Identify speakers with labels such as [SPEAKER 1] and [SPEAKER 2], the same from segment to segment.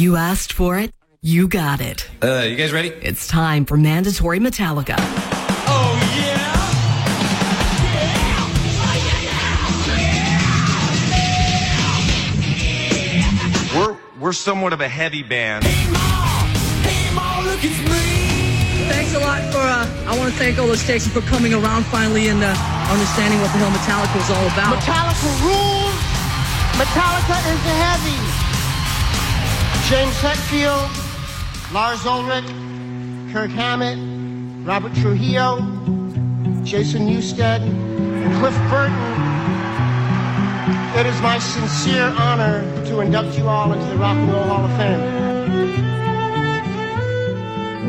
[SPEAKER 1] You asked for it, you got it.
[SPEAKER 2] Uh, you guys ready?
[SPEAKER 1] It's time for Mandatory Metallica.
[SPEAKER 2] Oh, yeah! We're, we're somewhat of a heavy band.
[SPEAKER 3] Thanks a lot for, uh, I want to thank all the stations for coming around finally and uh, understanding what the hell Metallica was all about.
[SPEAKER 4] Metallica rules. Metallica is the heavy. James Hetfield, Lars Ulrich, Kirk Hammett, Robert Trujillo, Jason Newsted, and Cliff Burton. It is my sincere honor to induct you all into the Rock and Roll Hall of Fame.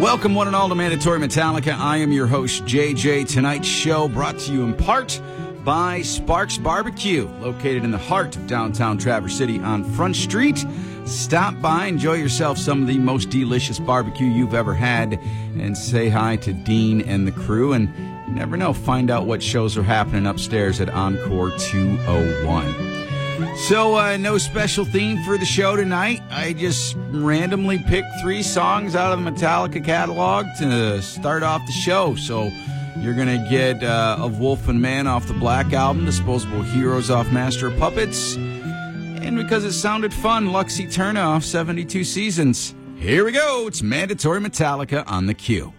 [SPEAKER 5] Welcome, one and all, to Mandatory Metallica. I am your host, JJ. Tonight's show brought to you in part by Sparks Barbecue, located in the heart of downtown Traverse City on Front Street. Stop by, enjoy yourself some of the most delicious barbecue you've ever had, and say hi to Dean and the crew. And you never know, find out what shows are happening upstairs at Encore 201. So, uh, no special theme for the show tonight. I just randomly picked three songs out of the Metallica catalog to start off the show. So, you're going to get uh, Of Wolf and Man off the Black Album, Disposable Heroes off Master of Puppets, and because it sounded fun, Lux Eterna off 72 Seasons. Here we go. It's Mandatory Metallica on the
[SPEAKER 6] Q.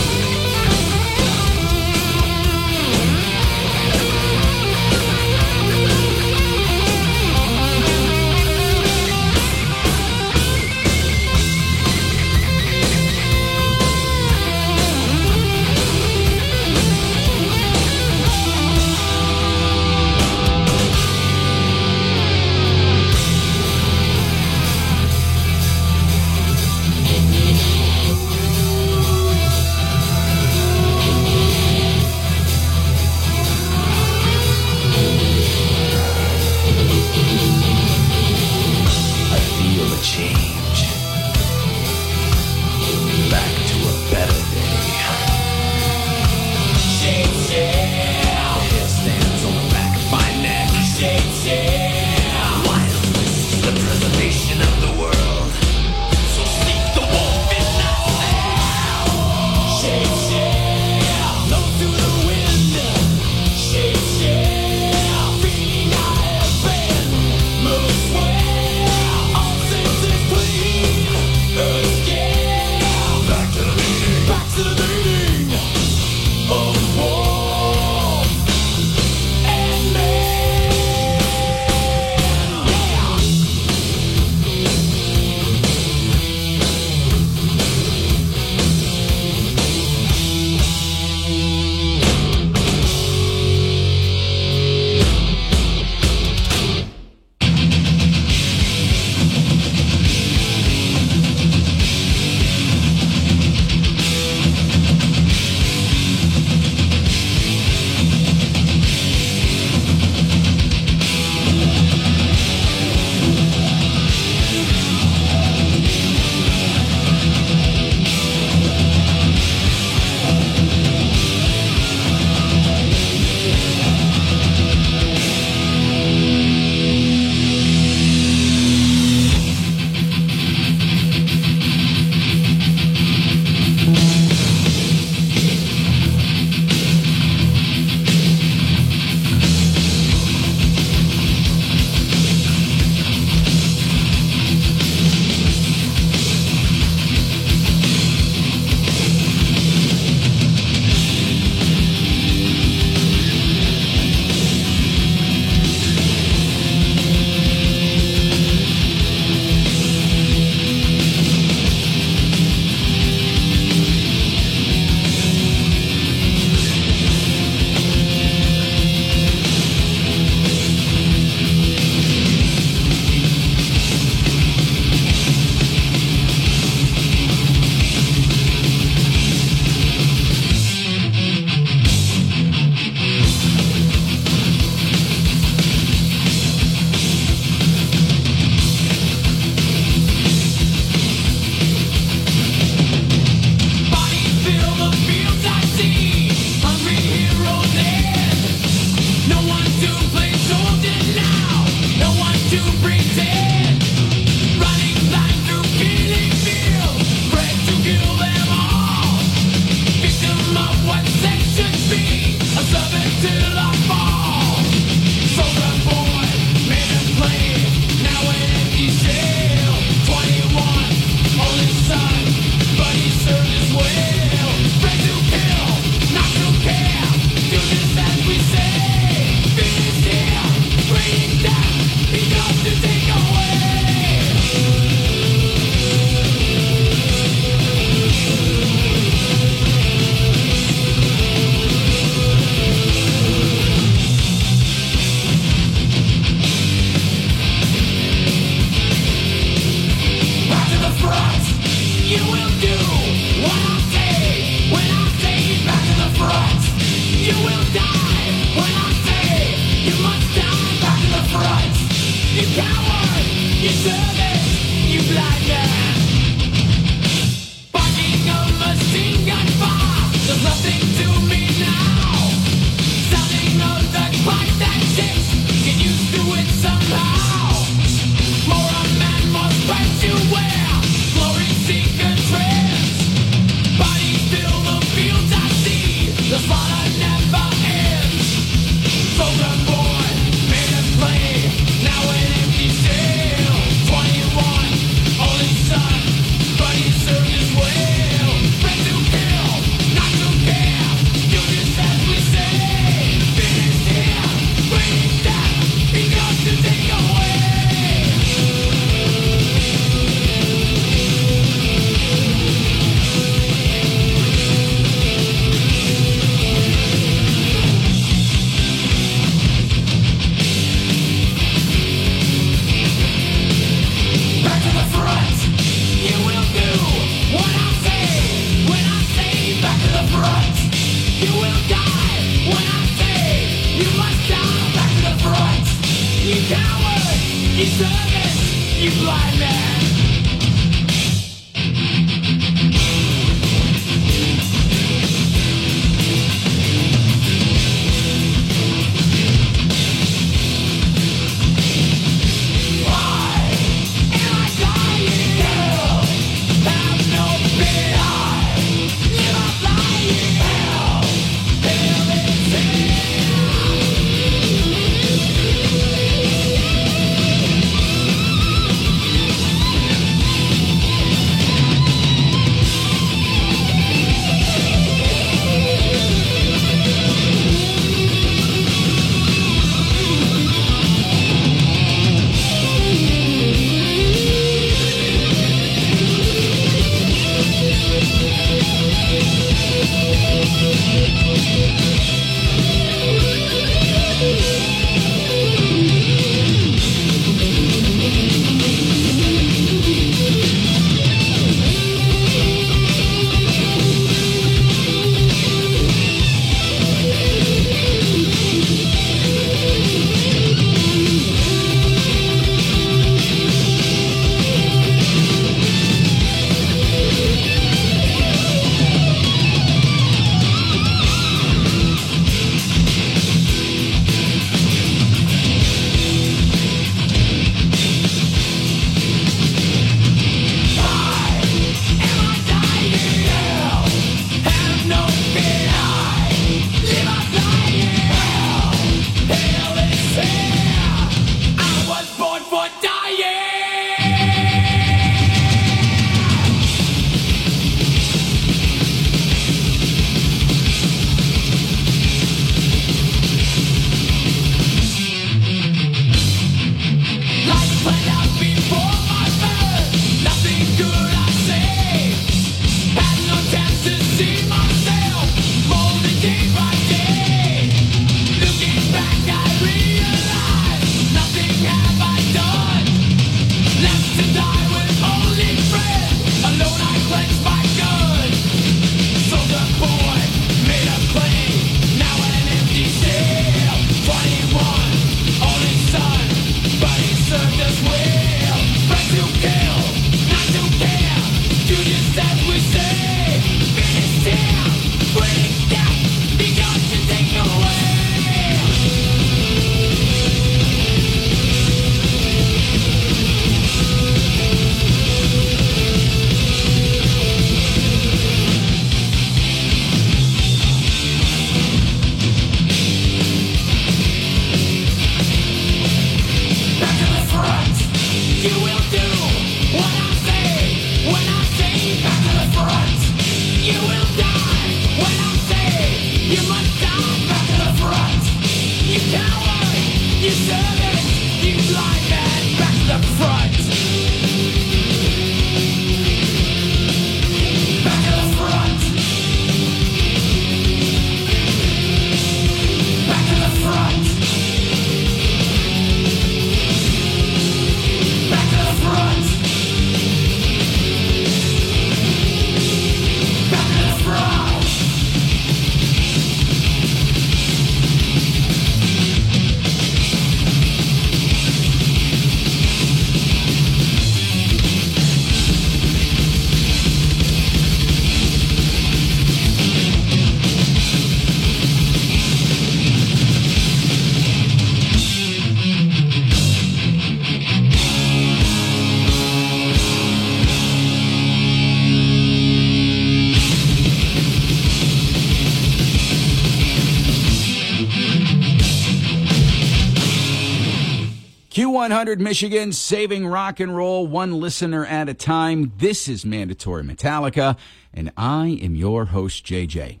[SPEAKER 5] 100 Michigan, saving rock and roll one listener at a time. This is Mandatory Metallica, and I am your host, JJ.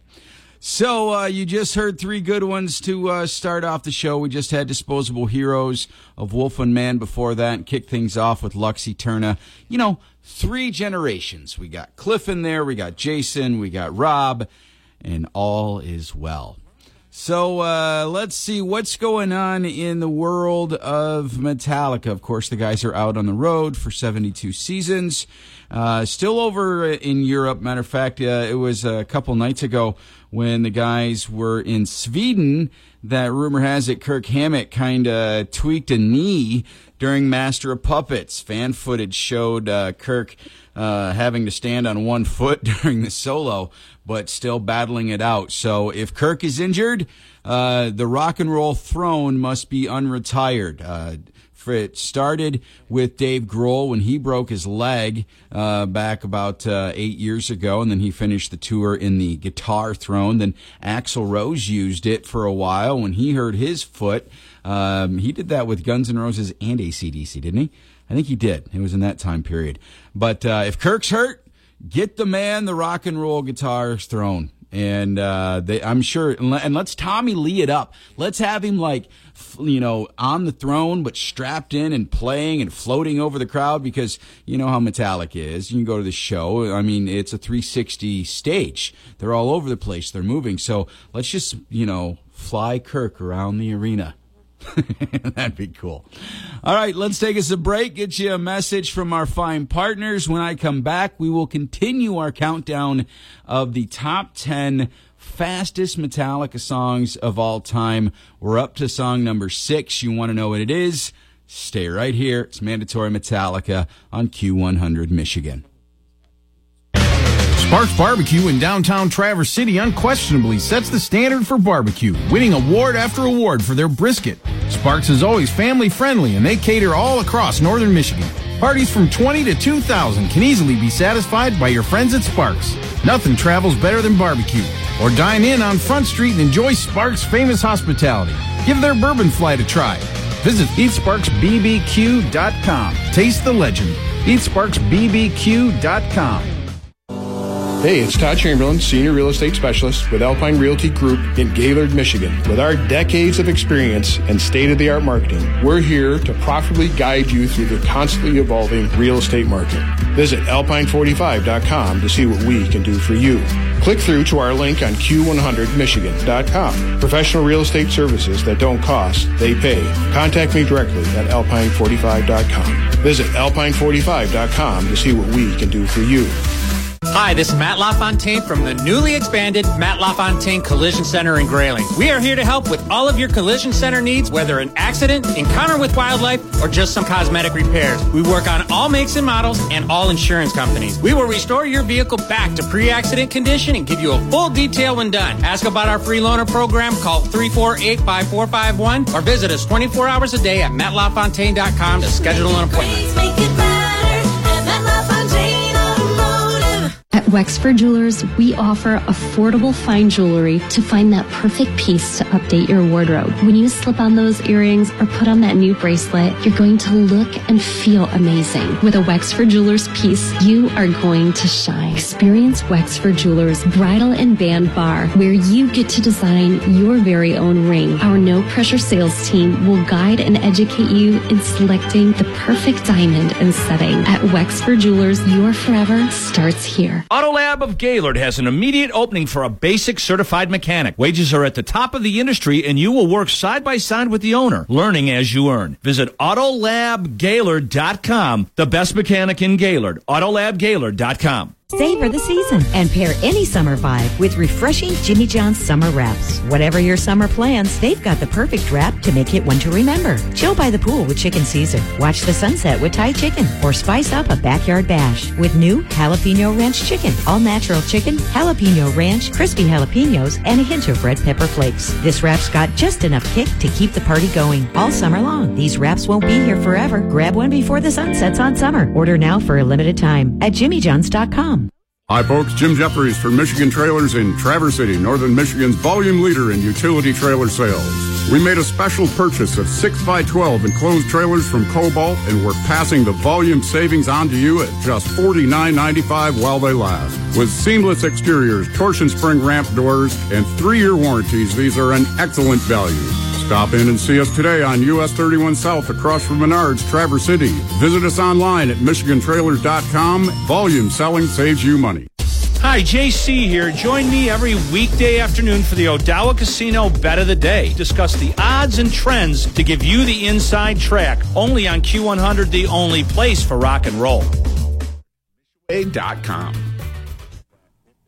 [SPEAKER 5] So, uh, you just heard three good ones to uh, start off the show. We just had Disposable Heroes of Wolf and Man before that, and kick things off with Luxie Eterna. You know, three generations. We got Cliff in there, we got Jason, we got Rob, and all is well. So uh, let's see what's going on in the world of Metallica. Of course, the guys are out on the road for 72 seasons. Uh, still over in Europe. Matter of fact, uh, it was a couple nights ago when the guys were in Sweden that rumor has it Kirk Hammett kind of tweaked a knee during Master of Puppets. Fan footage showed uh, Kirk uh, having to stand on one foot during the solo, but still battling it out. So if Kirk is injured, uh, the rock and roll throne must be unretired. Uh, it started with Dave Grohl when he broke his leg uh, back about uh, eight years ago, and then he finished the tour in the guitar throne. Then Axl Rose used it for a while when he hurt his foot. Um, he did that with Guns N' Roses and ACDC, didn't he? I think he did. It was in that time period. But uh, if Kirk's hurt, get the man the rock and roll guitar's throne. And uh, they, I'm sure, and let- and let's Tommy Lee it up. Let's have him like, you know, on the throne, but strapped in and playing and floating over the crowd because you know how Metallica is. You can go to the show. I mean, it's a 360 stage. They're all over the place. They're moving. So let's just, you know, fly Kirk around the arena. That'd be cool. All right, let's take us a break, get you a message from our fine partners. When I come back, we will continue our countdown of the top 10 fastest Metallica songs of all time. We're up to song number six. You want to know what it is? Stay right here. It's Mandatory Metallica on Q100 Michigan.
[SPEAKER 7] Sparks Barbecue in downtown Traverse City unquestionably sets the standard for barbecue, winning award after award for their brisket. Sparks is always family friendly and they cater all across northern Michigan. Parties from 20 to 2,000 can easily be satisfied by your friends at Sparks. Nothing travels better than barbecue. Or dine in on Front Street and enjoy Sparks' famous hospitality. Give their bourbon flight a try. Visit eatsparksbbq.com. Taste the legend. eatsparksbbq.com.
[SPEAKER 8] Hey, it's Todd Chamberlain, Senior Real Estate Specialist with Alpine Realty Group in Gaylord, Michigan. With our decades of experience and state of the art marketing, we're here to profitably guide you through the constantly evolving real estate market. Visit alpine45.com to see what we can do for you. Click through to our link on q100michigan.com. Professional real estate services that don't cost, they pay. Contact me directly at alpine45.com. Visit alpine45.com to see what we can do for you.
[SPEAKER 9] Hi, this is Matt LaFontaine from the newly expanded Matt LaFontaine Collision Center in Grayling. We are here to help with all of your collision center needs, whether an accident, encounter with wildlife, or just some cosmetic repairs. We work on all makes and models and all insurance companies. We will restore your vehicle back to pre-accident condition and give you a full detail when done. Ask about our free loaner program, call 348-5451, or visit us 24 hours a day at mattlafontaine.com to schedule an appointment.
[SPEAKER 10] At Wexford Jewelers, we offer affordable fine jewelry to find that perfect piece to update your wardrobe. When you slip on those earrings or put on that new bracelet, you're going to look and feel amazing. With a Wexford Jewelers piece, you are going to shine. Experience Wexford Jewelers Bridal and Band Bar, where you get to design your very own ring. Our no pressure sales team will guide and educate you in selecting the perfect diamond and setting. At Wexford Jewelers, your forever starts here.
[SPEAKER 11] Autolab of Gaylord has an immediate opening for a basic certified mechanic. Wages are at the top of the industry and you will work side by side with the owner, learning as you earn. Visit AutolabGaylord.com, the best mechanic in Gaylord. AutolabGaylord.com.
[SPEAKER 12] Savor the season and pair any summer vibe with refreshing Jimmy John's summer wraps. Whatever your summer plans, they've got the perfect wrap to make it one to remember. Chill by the pool with Chicken Caesar. Watch the sunset with Thai chicken or spice up a backyard bash with new jalapeno ranch chicken. All natural chicken, jalapeno ranch, crispy jalapenos, and a hint of red pepper flakes. This wrap's got just enough kick to keep the party going all summer long. These wraps won't be here forever. Grab one before the sun sets on summer. Order now for a limited time at jimmyjohns.com.
[SPEAKER 13] Hi, folks. Jim Jeffries for Michigan Trailers in Traverse City, Northern Michigan's volume leader in utility trailer sales. We made a special purchase of 6x12 enclosed trailers from Cobalt, and we're passing the volume savings on to you at just $49.95 while they last. With seamless exteriors, torsion spring ramp doors, and three year warranties, these are an excellent value. Stop in and see us today on US 31 South across from Menards, Traverse City. Visit us online at MichiganTrailers.com. Volume selling saves you money.
[SPEAKER 11] Hi, JC here. Join me every weekday afternoon for the Odawa Casino Bet of the Day. Discuss the odds and trends to give you the inside track. Only on Q100, the only place for rock and roll.
[SPEAKER 13] A.com.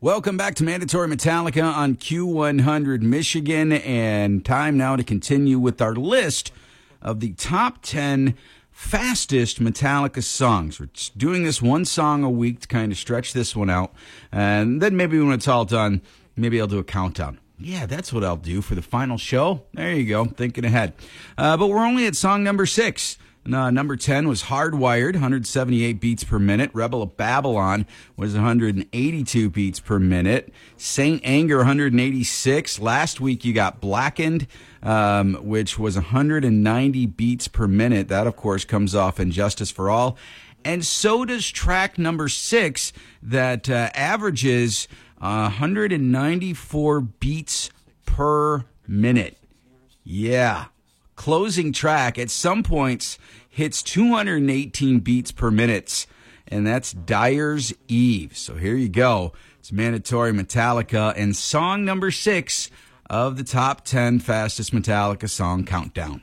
[SPEAKER 5] Welcome back to Mandatory Metallica on Q100 Michigan, and time now to continue with our list of the top 10 fastest Metallica songs. We're doing this one song a week to kind of stretch this one out, and then maybe when it's all done, maybe I'll do a countdown. Yeah, that's what I'll do for the final show. There you go, thinking ahead. Uh, but we're only at song number six. Uh, number 10 was Hardwired, 178 beats per minute. Rebel of Babylon was 182 beats per minute. Saint Anger, 186. Last week you got Blackened, um, which was 190 beats per minute. That, of course, comes off And Justice for All. And so does track number six, that uh, averages uh, 194 beats per minute. Yeah closing track at some points hits 218 beats per minute, and that's Dyers Eve. So here you go. It's mandatory Metallica and song number six of the top 10 fastest Metallica song countdown.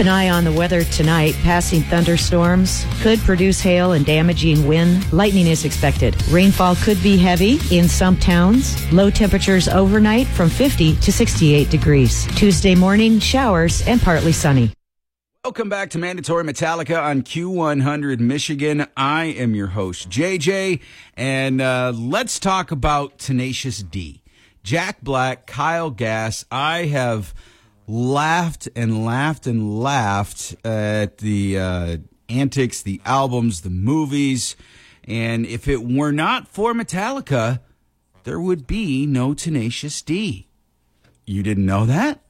[SPEAKER 12] An eye on the weather tonight. Passing thunderstorms could produce hail and damaging wind. Lightning is expected. Rainfall could be heavy in some towns. Low temperatures overnight from 50 to 68 degrees. Tuesday morning, showers and partly sunny.
[SPEAKER 5] Welcome back to Mandatory Metallica on Q100 Michigan. I am your host, JJ, and uh, let's talk about Tenacious D. Jack Black, Kyle Gass. I have laughed and laughed and laughed at the uh, antics, the albums, the movies. And if it were not for Metallica, there would be no Tenacious D. You didn't know that?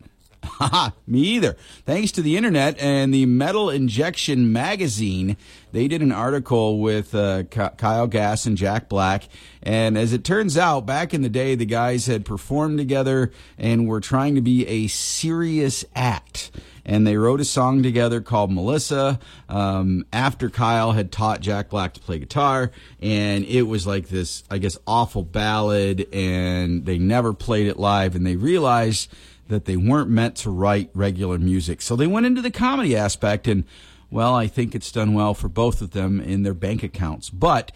[SPEAKER 5] Me either. Thanks to the internet and the Metal Injection magazine, they did an article with uh, Kyle Gass and Jack Black. And as it turns out, back in the day, the guys had performed together and were trying to be a serious act. And they wrote a song together called Melissa um, after Kyle had taught Jack Black to play guitar. And it was like this, I guess, awful ballad. And they never played it live. And they realized that they weren't meant to write regular music. So they went into the comedy aspect, and well, I think it's done well for both of them in their bank accounts. But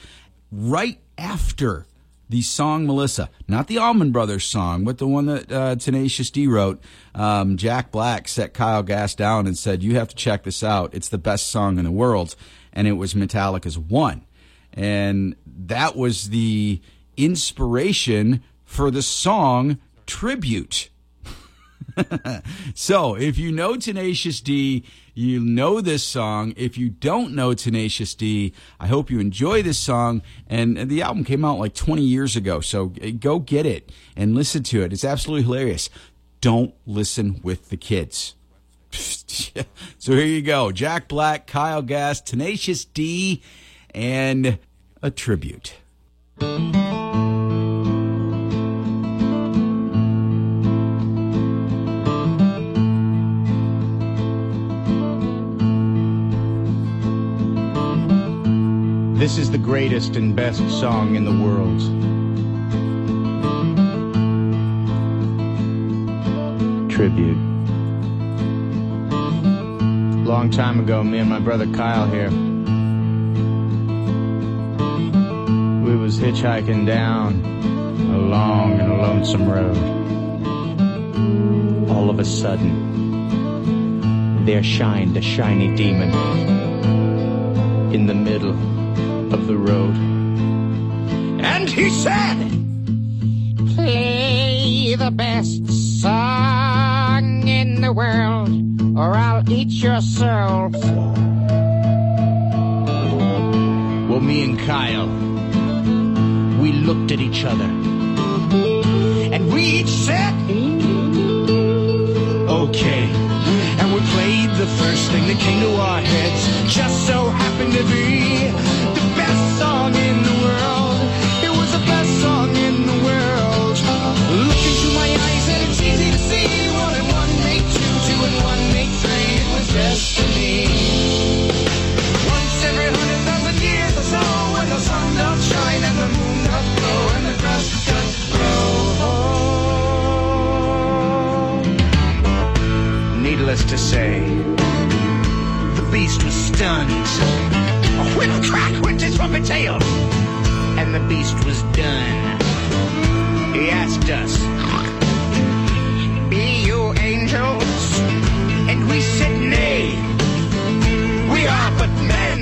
[SPEAKER 5] right after the song Melissa, not the Allman Brothers song, but the one that uh, Tenacious D wrote, um, Jack Black set Kyle Gass down and said, You have to check this out. It's the best song in the world. And it was Metallica's One. And that was the inspiration for the song Tribute. So, if you know Tenacious D, you know this song. If you don't know Tenacious D, I hope you enjoy this song. And the album came out like 20 years ago, so go get it and listen to it. It's absolutely hilarious. Don't listen with the kids. so here you go Jack Black, Kyle Gass, Tenacious D, and a tribute.
[SPEAKER 14] This is the greatest and best song in the world. Tribute. Long time ago, me and my brother Kyle here, we was hitchhiking down a long and lonesome road. All of a sudden, there shined a shiny demon in the middle of the road. And he said,
[SPEAKER 15] Play the best song in the world, or I'll eat your soul.
[SPEAKER 14] Well, me and Kyle, we looked at each other. And we each said, Okay. And we played the first thing that came to our heads. Just so happened to be Needless to say, the beast was stunned. A whip crack went his trumpet tail, and the beast was done. He asked us, Be you angels? And we said, Nay. We are but men.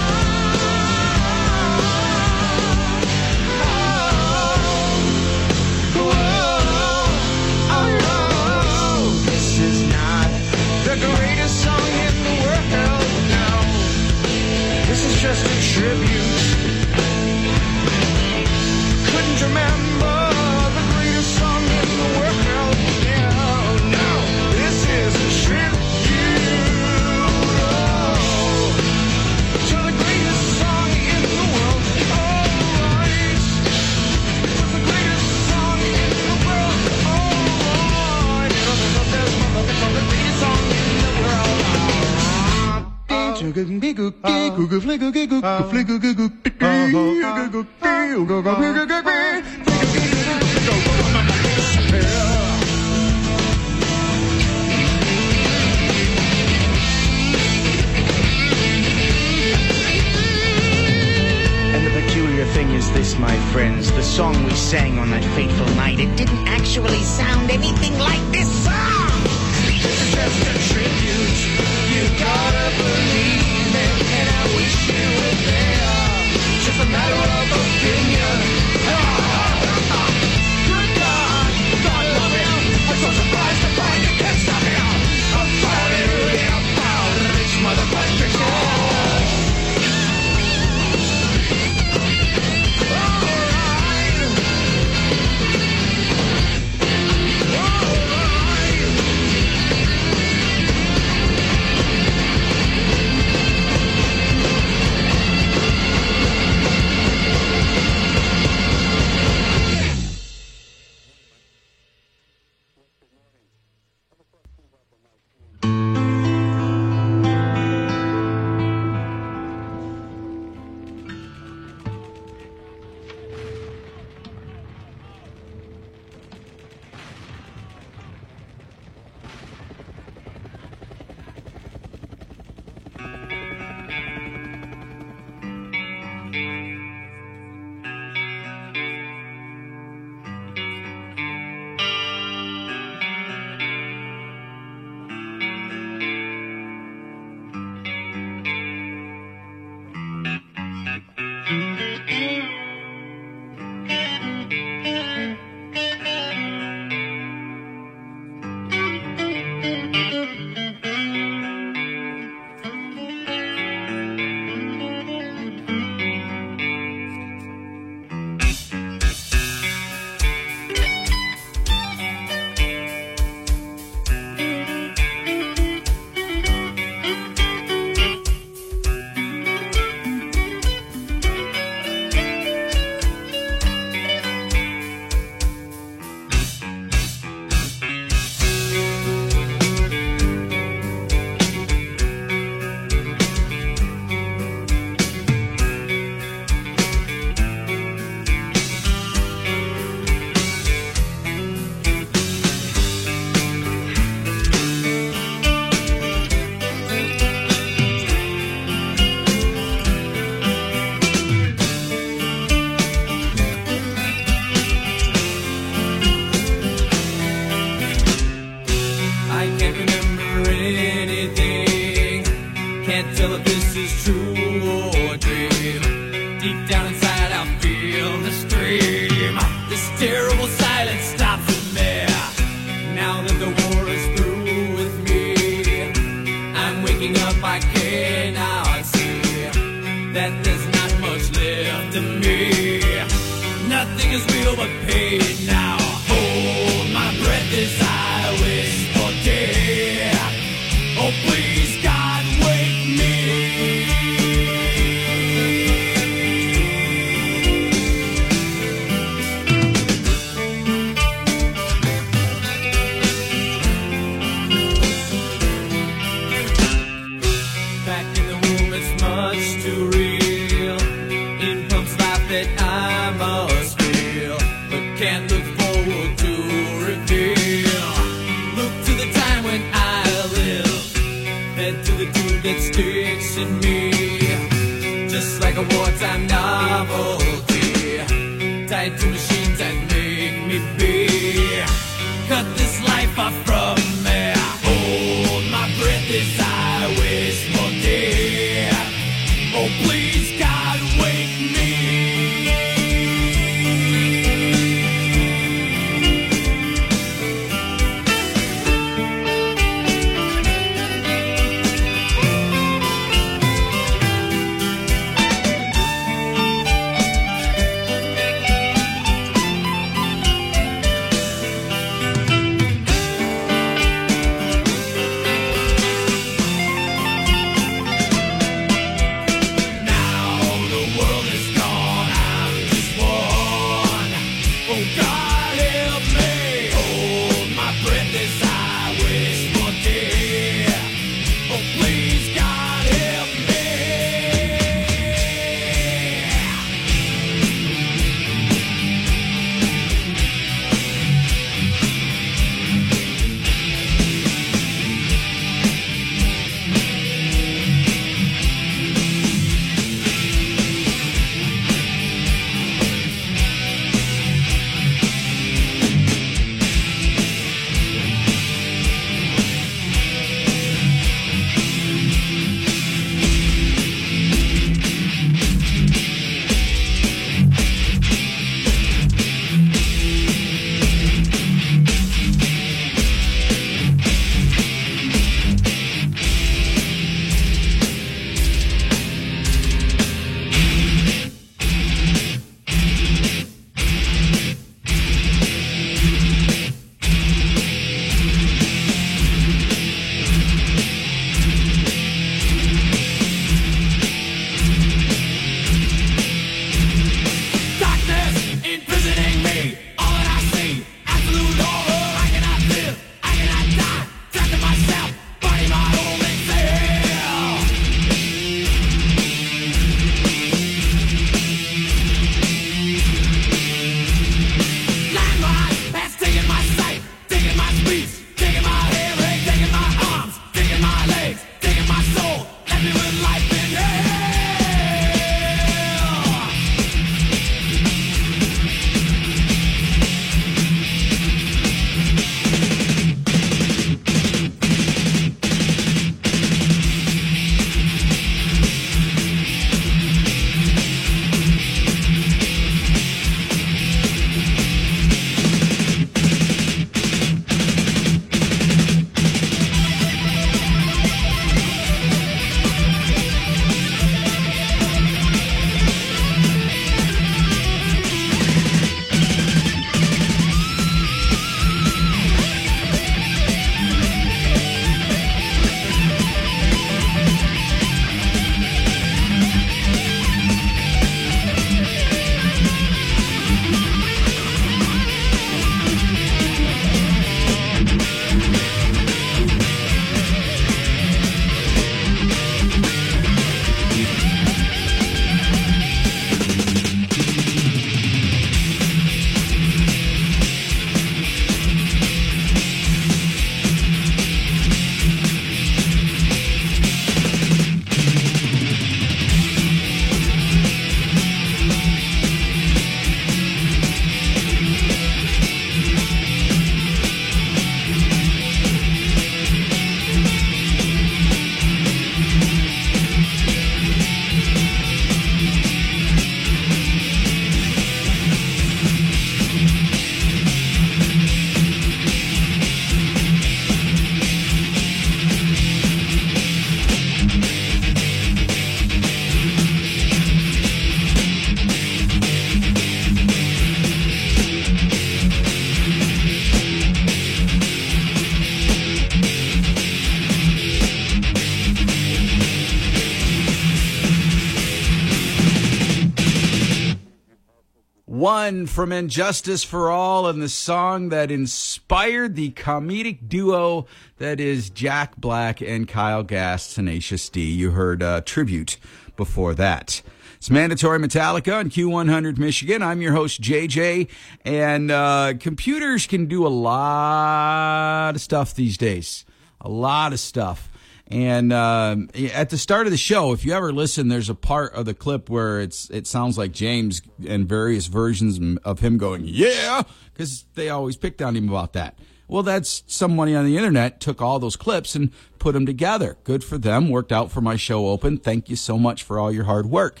[SPEAKER 14] One from And
[SPEAKER 6] Justice for
[SPEAKER 5] All and the song that inspired the comedic duo that is Jack Black and Kyle Gass, Tenacious D. You heard uh, Tribute before that. It's Mandatory Metallica on Q100 Michigan. I'm your host, JJ, and uh, computers can do a lot of stuff these days. A lot of stuff. And um, at the start of the show, if you ever listen, there's a part of the clip where it's it sounds like James and various versions of him going, "Yeah," because they always picked on him about that. Well, that's somebody on the internet took all those clips and put them together. Good for them. Worked out for my show open. Thank you so much for all your hard work.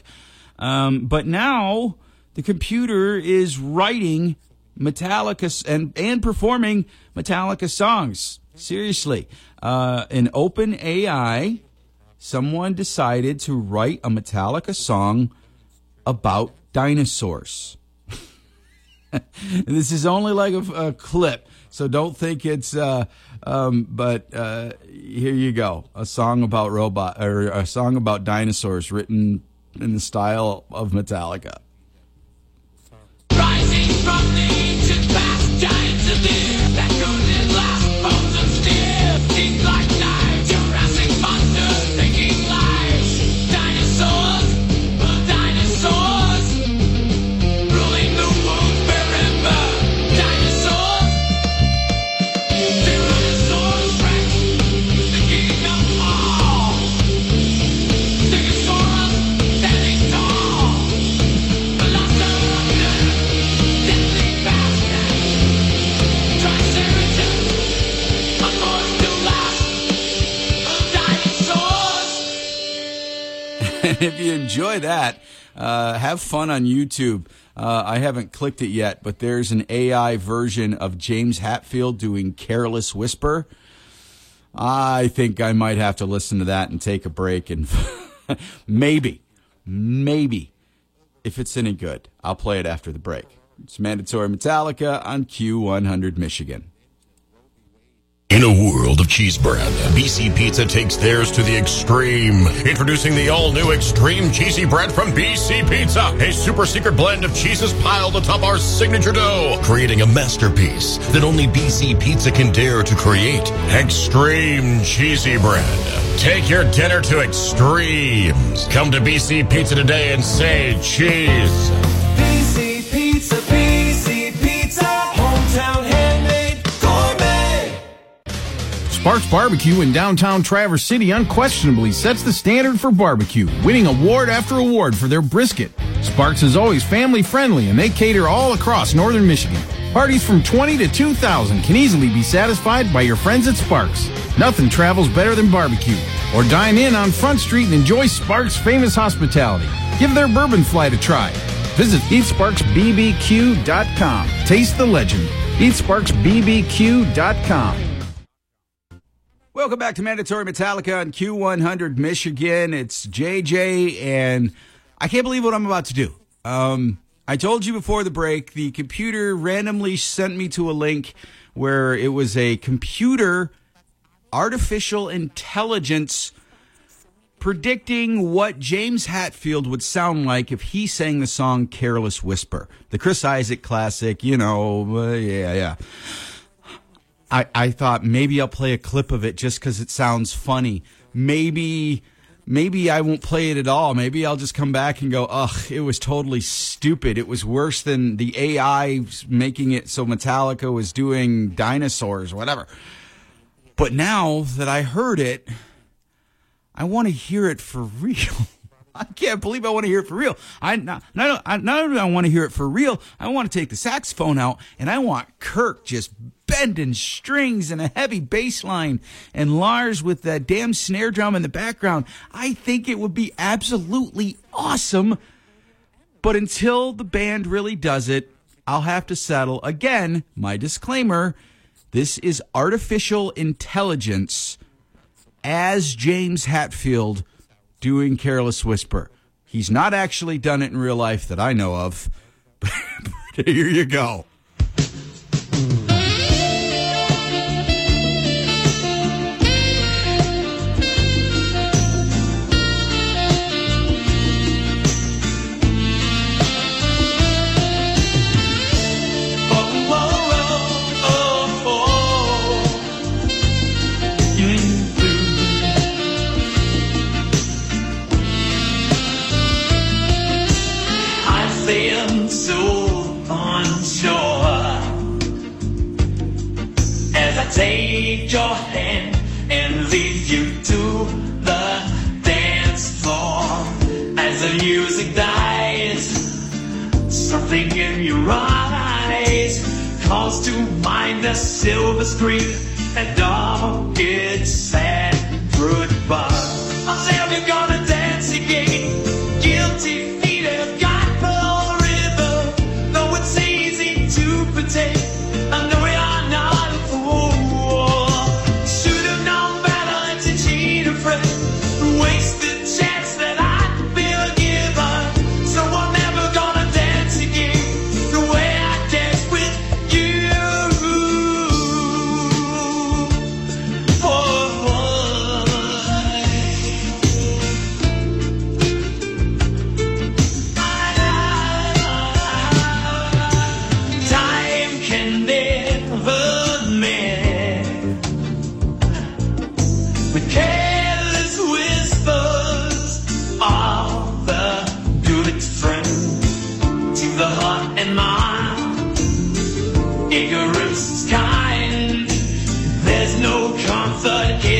[SPEAKER 5] Um, but now the computer is writing Metallica and and performing Metallica songs. Seriously, uh, an open AI, someone decided to write a Metallica song about dinosaurs. this is only like a, a, clip, so don't think it's. Uh, um, but uh, here you go, a song about robot or a song about dinosaurs written in the style of Metallica.
[SPEAKER 6] Rising from the
[SPEAKER 5] enjoy that, uh, have fun on YouTube. Uh, I haven't clicked it yet, but there's an AI version of James Hetfield doing Careless Whisper. I think I might have to listen to that and take a break and maybe, maybe, if it's any good, I'll play it after the break. It's mandatory Metallica on Q100 Michigan.
[SPEAKER 16] In a world of cheese bread, BC Pizza takes theirs to the extreme. Introducing the all-new Extreme Cheesy Bread from BC Pizza. A super secret blend of cheeses piled atop our signature dough, creating a masterpiece that only BC Pizza can dare to create. Extreme Cheesy Bread. Take your dinner to extremes. Come to BC Pizza today and say cheese.
[SPEAKER 7] Sparks Barbecue in downtown Traverse City unquestionably sets the standard for barbecue, winning award after award for their brisket. Sparks is always family friendly and they cater all across northern Michigan. Parties from 20 to 2,000 can easily be satisfied by your friends at Sparks. Nothing travels better than barbecue. Or dine in on Front Street and enjoy Sparks' famous hospitality. Give their bourbon flight a try. Visit eatsparksbbq.com. Taste the legend. eatsparksbbq.com.
[SPEAKER 5] Welcome back to Mandatory Metallica on Q100 Michigan. It's JJ, and I can't believe what I'm about to do. Um, I told you before the break, the computer randomly sent me to a link where it was a computer artificial intelligence predicting what James Hetfield would sound like if he sang the song Careless Whisper, the Chris Isaac classic, you know, uh, yeah, yeah. I, I thought maybe I'll play a clip of it just because it sounds funny. Maybe maybe I won't play it at all. Maybe I'll just come back and go, ugh, it was totally stupid. It was worse than the AI making it so Metallica was doing dinosaurs, whatever. But now that I heard it, I want to hear it for real. I can't believe I want to hear it for real. I not, not, not only do I want to hear it for real, I want to take the saxophone out and I want Kirk just bending strings and a heavy bass line and Lars with that damn snare drum in the background. I think it would be absolutely awesome. But until the band really does it, I'll have to settle. Again, my disclaimer this is artificial intelligence as James Hetfield doing Careless Whisper. He's not actually done it in real life that I know of. But here you go.
[SPEAKER 6] the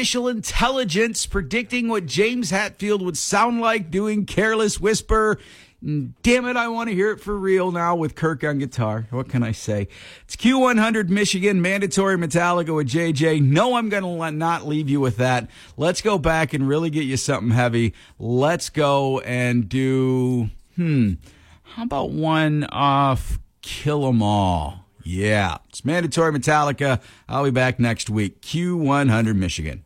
[SPEAKER 5] artificial intelligence predicting what James Hetfield would sound like doing Careless Whisper. Mm, damn it, I want to hear it for real now with Kirk on guitar. What can I say? It's Q100 Michigan, mandatory Metallica with JJ. No, I'm going to not leave you with that. Let's go back and really get you something heavy. Let's go and do, hmm, how about one off Kill 'em All? Yeah, it's mandatory Metallica. I'll be back next week. Q100 Michigan.